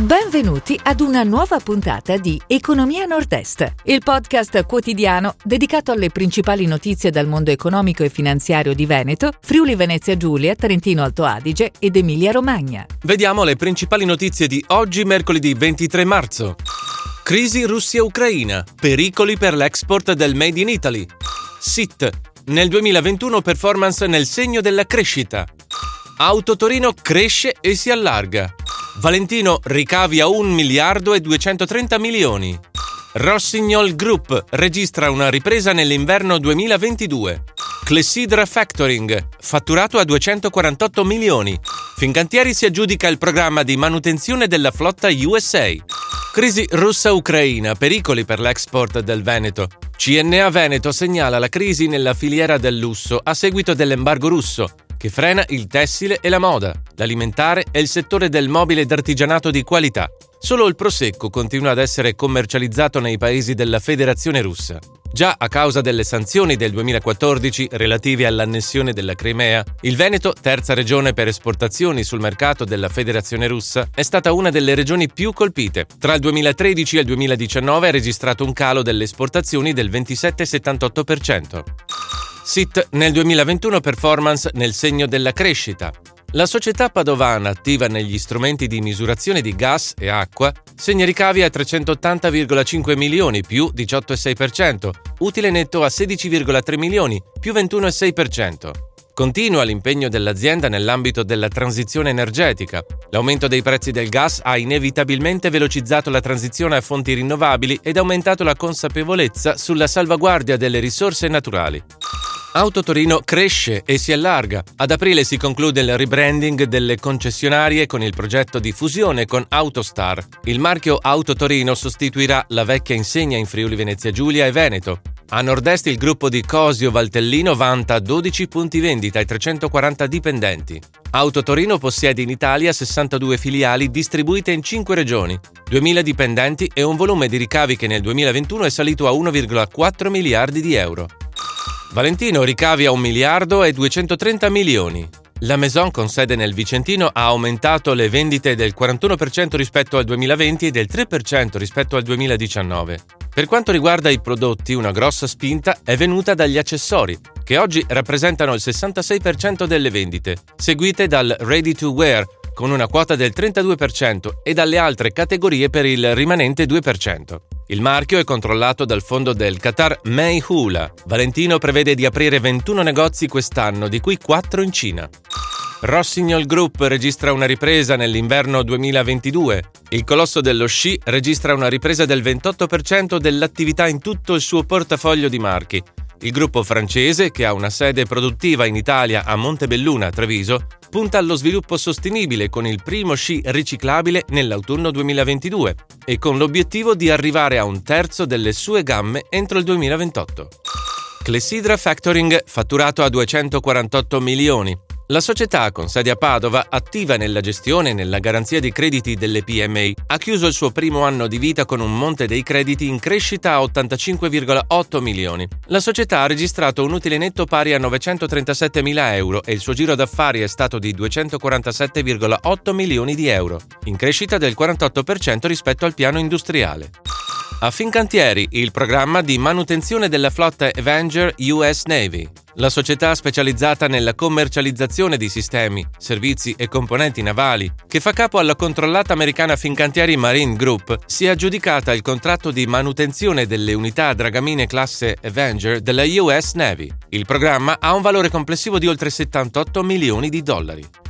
Benvenuti ad una nuova puntata di Economia Nord-Est, il podcast quotidiano dedicato alle principali notizie dal mondo economico e finanziario di Veneto, Friuli Venezia Giulia, Trentino Alto Adige ed Emilia Romagna. Vediamo le principali notizie di oggi, mercoledì 23 marzo. Crisi Russia-Ucraina, pericoli per l'export del Made in Italy. SIT, nel 2021 performance nel segno della crescita. Auto Torino cresce e si allarga. Valentino ricavi a 1 miliardo e 230 milioni. Rossignol Group registra una ripresa nell'inverno 2022. Clessidra Factoring, fatturato a 248 milioni. Fincantieri si aggiudica il programma di manutenzione della flotta USA. Crisi russa-ucraina, pericoli per l'export del Veneto. CNA Veneto segnala la crisi nella filiera del lusso a seguito dell'embargo russo che frena il tessile e la moda, l'alimentare e il settore del mobile d'artigianato di qualità. Solo il prosecco continua ad essere commercializzato nei paesi della Federazione russa. Già a causa delle sanzioni del 2014 relative all'annessione della Crimea, il Veneto, terza regione per esportazioni sul mercato della Federazione russa, è stata una delle regioni più colpite. Tra il 2013 e il 2019 ha registrato un calo delle esportazioni del 27,78%. SIT nel 2021 performance nel segno della crescita. La società padovana attiva negli strumenti di misurazione di gas e acqua segna ricavi a 380,5 milioni più 18,6%, utile netto a 16,3 milioni più 21,6%. Continua l'impegno dell'azienda nell'ambito della transizione energetica. L'aumento dei prezzi del gas ha inevitabilmente velocizzato la transizione a fonti rinnovabili ed aumentato la consapevolezza sulla salvaguardia delle risorse naturali. Auto Torino cresce e si allarga. Ad aprile si conclude il rebranding delle concessionarie con il progetto di fusione con Autostar. Il marchio Auto Torino sostituirà la vecchia insegna in Friuli Venezia Giulia e Veneto. A nord-est il gruppo di Cosio Valtellino vanta 12 punti vendita e 340 dipendenti. Auto Torino possiede in Italia 62 filiali distribuite in 5 regioni, 2.000 dipendenti e un volume di ricavi che nel 2021 è salito a 1,4 miliardi di euro. Valentino ricavi a 1 miliardo e 230 milioni. La Maison con sede nel Vicentino ha aumentato le vendite del 41% rispetto al 2020 e del 3% rispetto al 2019. Per quanto riguarda i prodotti, una grossa spinta è venuta dagli accessori, che oggi rappresentano il 66% delle vendite, seguite dal ready to wear con una quota del 32% e dalle altre categorie per il rimanente 2%. Il marchio è controllato dal fondo del Qatar Hula. Valentino prevede di aprire 21 negozi quest'anno, di cui 4 in Cina. Rossignol Group registra una ripresa nell'inverno 2022. Il colosso dello sci registra una ripresa del 28% dell'attività in tutto il suo portafoglio di marchi. Il gruppo francese, che ha una sede produttiva in Italia a Montebelluna, Treviso, punta allo sviluppo sostenibile con il primo sci riciclabile nell'autunno 2022 e con l'obiettivo di arrivare a un terzo delle sue gamme entro il 2028. Clessidra Factoring fatturato a 248 milioni, la società, con sede a Padova, attiva nella gestione e nella garanzia dei crediti delle PMI, ha chiuso il suo primo anno di vita con un monte dei crediti in crescita a 85,8 milioni. La società ha registrato un utile netto pari a 937 mila euro e il suo giro d'affari è stato di 247,8 milioni di euro, in crescita del 48% rispetto al piano industriale. A Fincantieri, il programma di manutenzione della flotta Avenger US Navy. La società specializzata nella commercializzazione di sistemi, servizi e componenti navali, che fa capo alla controllata americana Fincantieri Marine Group, si è aggiudicata il contratto di manutenzione delle unità dragamine classe Avenger della US Navy. Il programma ha un valore complessivo di oltre 78 milioni di dollari.